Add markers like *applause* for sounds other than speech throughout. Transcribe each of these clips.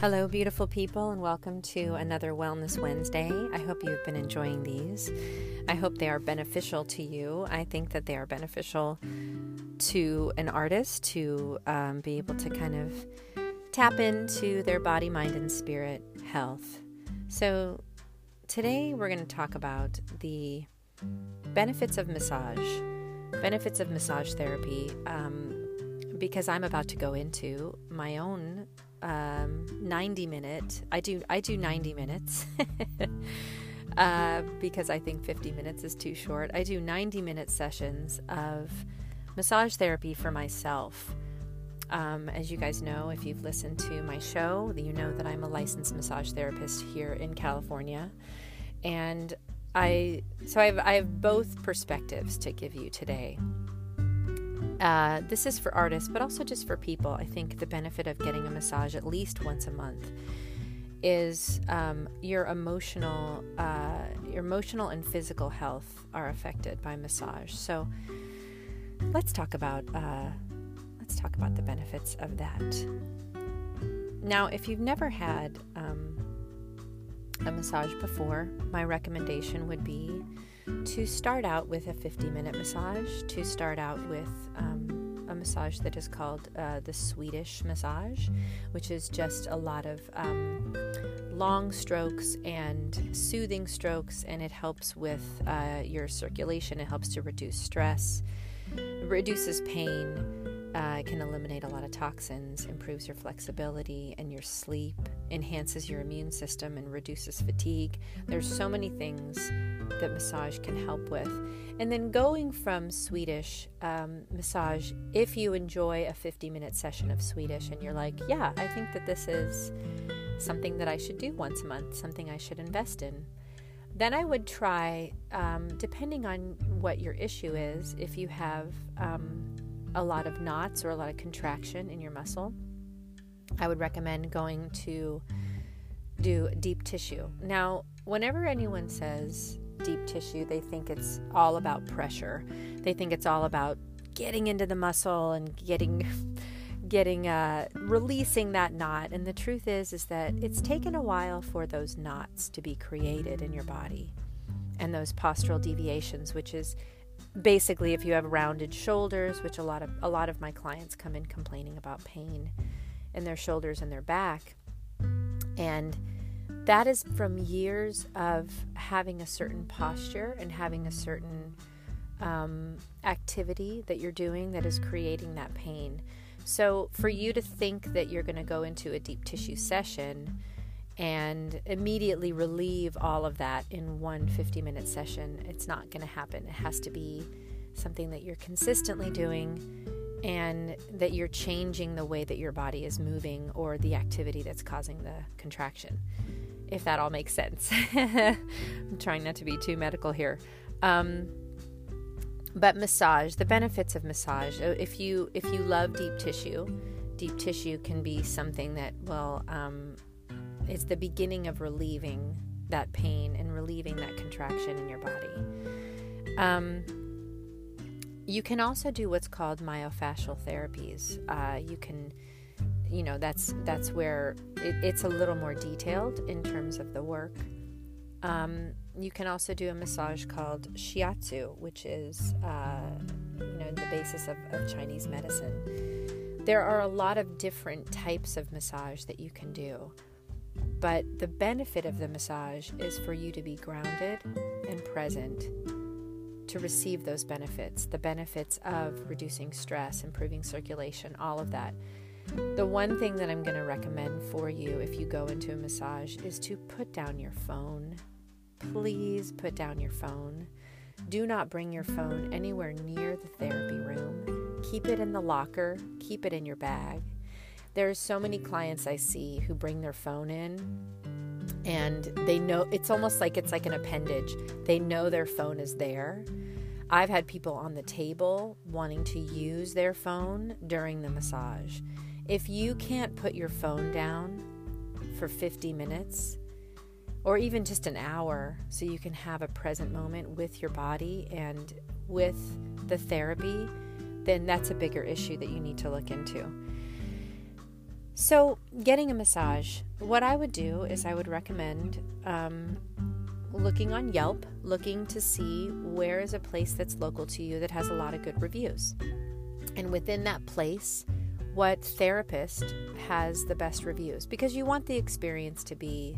Hello, beautiful people, and welcome to another Wellness Wednesday. I hope you've been enjoying these. I hope they are beneficial to you. I think that they are beneficial to an artist to um, be able to kind of tap into their body, mind, and spirit health. So, today we're going to talk about the benefits of massage, benefits of massage therapy, um, because I'm about to go into my own um, 90 minute. I do I do 90 minutes *laughs* uh, because I think 50 minutes is too short. I do 90 minute sessions of massage therapy for myself. Um, as you guys know, if you've listened to my show, you know that I'm a licensed massage therapist here in California, and I so I have, I have both perspectives to give you today. Uh, this is for artists, but also just for people. I think the benefit of getting a massage at least once a month is um, your emotional, uh, your emotional and physical health are affected by massage. So let's talk about uh, let's talk about the benefits of that. Now, if you've never had um, a massage before, my recommendation would be to start out with a 50 minute massage, to start out with um, a massage that is called uh, the Swedish massage, which is just a lot of um, long strokes and soothing strokes, and it helps with uh, your circulation, it helps to reduce stress, reduces pain. Uh, can eliminate a lot of toxins, improves your flexibility and your sleep, enhances your immune system, and reduces fatigue. There's so many things that massage can help with. And then going from Swedish um, massage, if you enjoy a 50 minute session of Swedish and you're like, yeah, I think that this is something that I should do once a month, something I should invest in, then I would try, um, depending on what your issue is, if you have um, a lot of knots or a lot of contraction in your muscle, I would recommend going to do deep tissue. Now, whenever anyone says deep tissue, they think it's all about pressure. They think it's all about getting into the muscle and getting *laughs* getting uh, releasing that knot. And the truth is is that it's taken a while for those knots to be created in your body and those postural deviations, which is basically if you have rounded shoulders, which a lot of a lot of my clients come in complaining about pain in their shoulders and their back. And that is from years of having a certain posture and having a certain um, activity that you're doing that is creating that pain. So, for you to think that you're going to go into a deep tissue session and immediately relieve all of that in one 50 minute session, it's not going to happen. It has to be something that you're consistently doing and that you're changing the way that your body is moving or the activity that's causing the contraction if that all makes sense. *laughs* I'm trying not to be too medical here. Um, but massage, the benefits of massage. Uh, if you if you love deep tissue, deep tissue can be something that will um, it's the beginning of relieving that pain and relieving that contraction in your body. Um, you can also do what's called myofascial therapies. Uh, you can you know that's that's where it, it's a little more detailed in terms of the work. Um, you can also do a massage called shiatsu which is uh, you know the basis of, of chinese medicine. There are a lot of different types of massage that you can do but the benefit of the massage is for you to be grounded and present to receive those benefits the benefits of reducing stress improving circulation all of that the one thing that I'm going to recommend for you if you go into a massage is to put down your phone. Please put down your phone. Do not bring your phone anywhere near the therapy room. Keep it in the locker, keep it in your bag. There's so many clients I see who bring their phone in and they know it's almost like it's like an appendage. They know their phone is there. I've had people on the table wanting to use their phone during the massage. If you can't put your phone down for 50 minutes or even just an hour so you can have a present moment with your body and with the therapy, then that's a bigger issue that you need to look into. So, getting a massage, what I would do is I would recommend um, looking on Yelp, looking to see where is a place that's local to you that has a lot of good reviews. And within that place, what therapist has the best reviews because you want the experience to be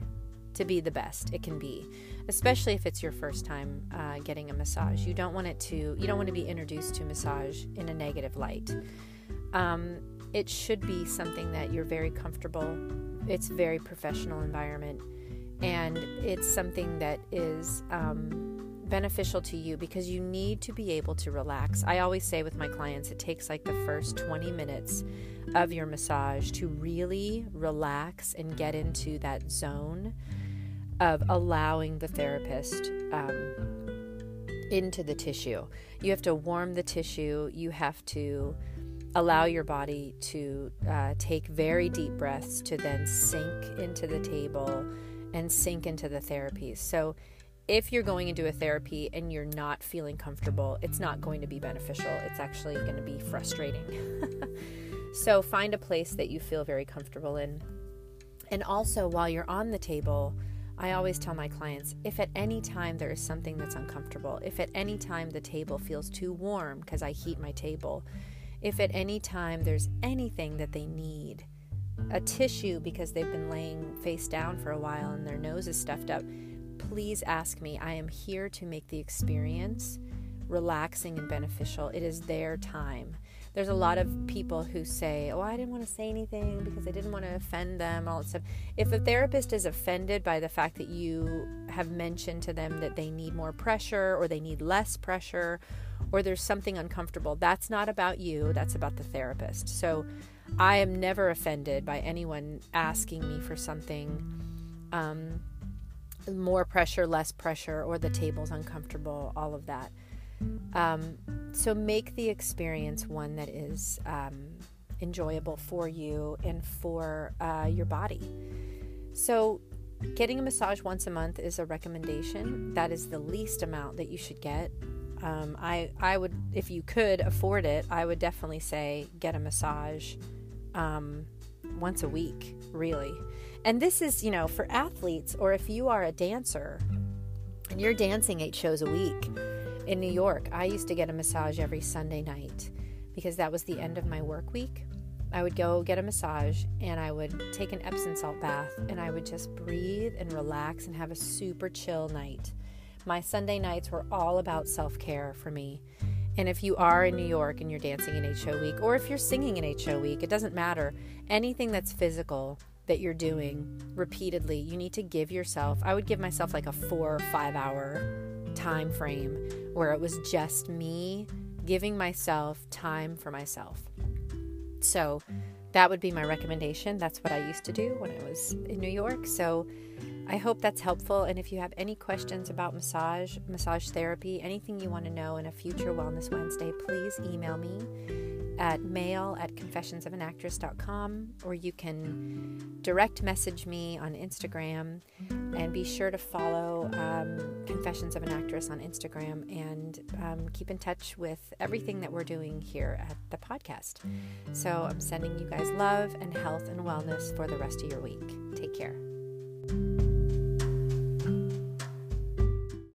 to be the best it can be especially if it's your first time uh, getting a massage. You don't want it to you don't want to be introduced to massage in a negative light. Um, it should be something that you're very comfortable it's very professional environment and it's something that is um, beneficial to you because you need to be able to relax. I always say with my clients, it takes like the first 20 minutes of your massage to really relax and get into that zone of allowing the therapist um, into the tissue. You have to warm the tissue, you have to allow your body to uh, take very deep breaths to then sink into the table and sink into the therapy. So, if you're going into a therapy and you're not feeling comfortable, it's not going to be beneficial. It's actually going to be frustrating. *laughs* so, find a place that you feel very comfortable in. And also, while you're on the table, I always tell my clients if at any time there is something that's uncomfortable, if at any time the table feels too warm because I heat my table, if at any time there's anything that they need, a tissue because they've been laying face down for a while and their nose is stuffed up, please ask me. I am here to make the experience relaxing and beneficial. It is their time. There's a lot of people who say, Oh, I didn't want to say anything because I didn't want to offend them, all that stuff. If a therapist is offended by the fact that you have mentioned to them that they need more pressure or they need less pressure or there's something uncomfortable, that's not about you, that's about the therapist. So I am never offended by anyone asking me for something. Um, more pressure, less pressure, or the table's uncomfortable, all of that. Um, so make the experience one that is um, enjoyable for you and for uh, your body. So, getting a massage once a month is a recommendation. That is the least amount that you should get. Um, I I would, if you could afford it, I would definitely say get a massage um, once a week, really. And this is, you know, for athletes or if you are a dancer and you're dancing eight shows a week in New York, I used to get a massage every Sunday night because that was the end of my work week. I would go get a massage and I would take an Epsom salt bath and I would just breathe and relax and have a super chill night. My Sunday nights were all about self care for me. And if you are in New York and you're dancing in HO Week, or if you're singing in HO Week, it doesn't matter. Anything that's physical that you're doing repeatedly, you need to give yourself, I would give myself like a four or five hour time frame where it was just me giving myself time for myself. So that would be my recommendation. That's what I used to do when I was in New York. So I hope that's helpful. And if you have any questions about massage, massage therapy, anything you want to know in a future Wellness Wednesday, please email me at mail at confessionsofanactress.com or you can direct message me on Instagram and be sure to follow um, Confessions of an Actress on Instagram and um, keep in touch with everything that we're doing here at the podcast. So I'm sending you guys love and health and wellness for the rest of your week. Take care.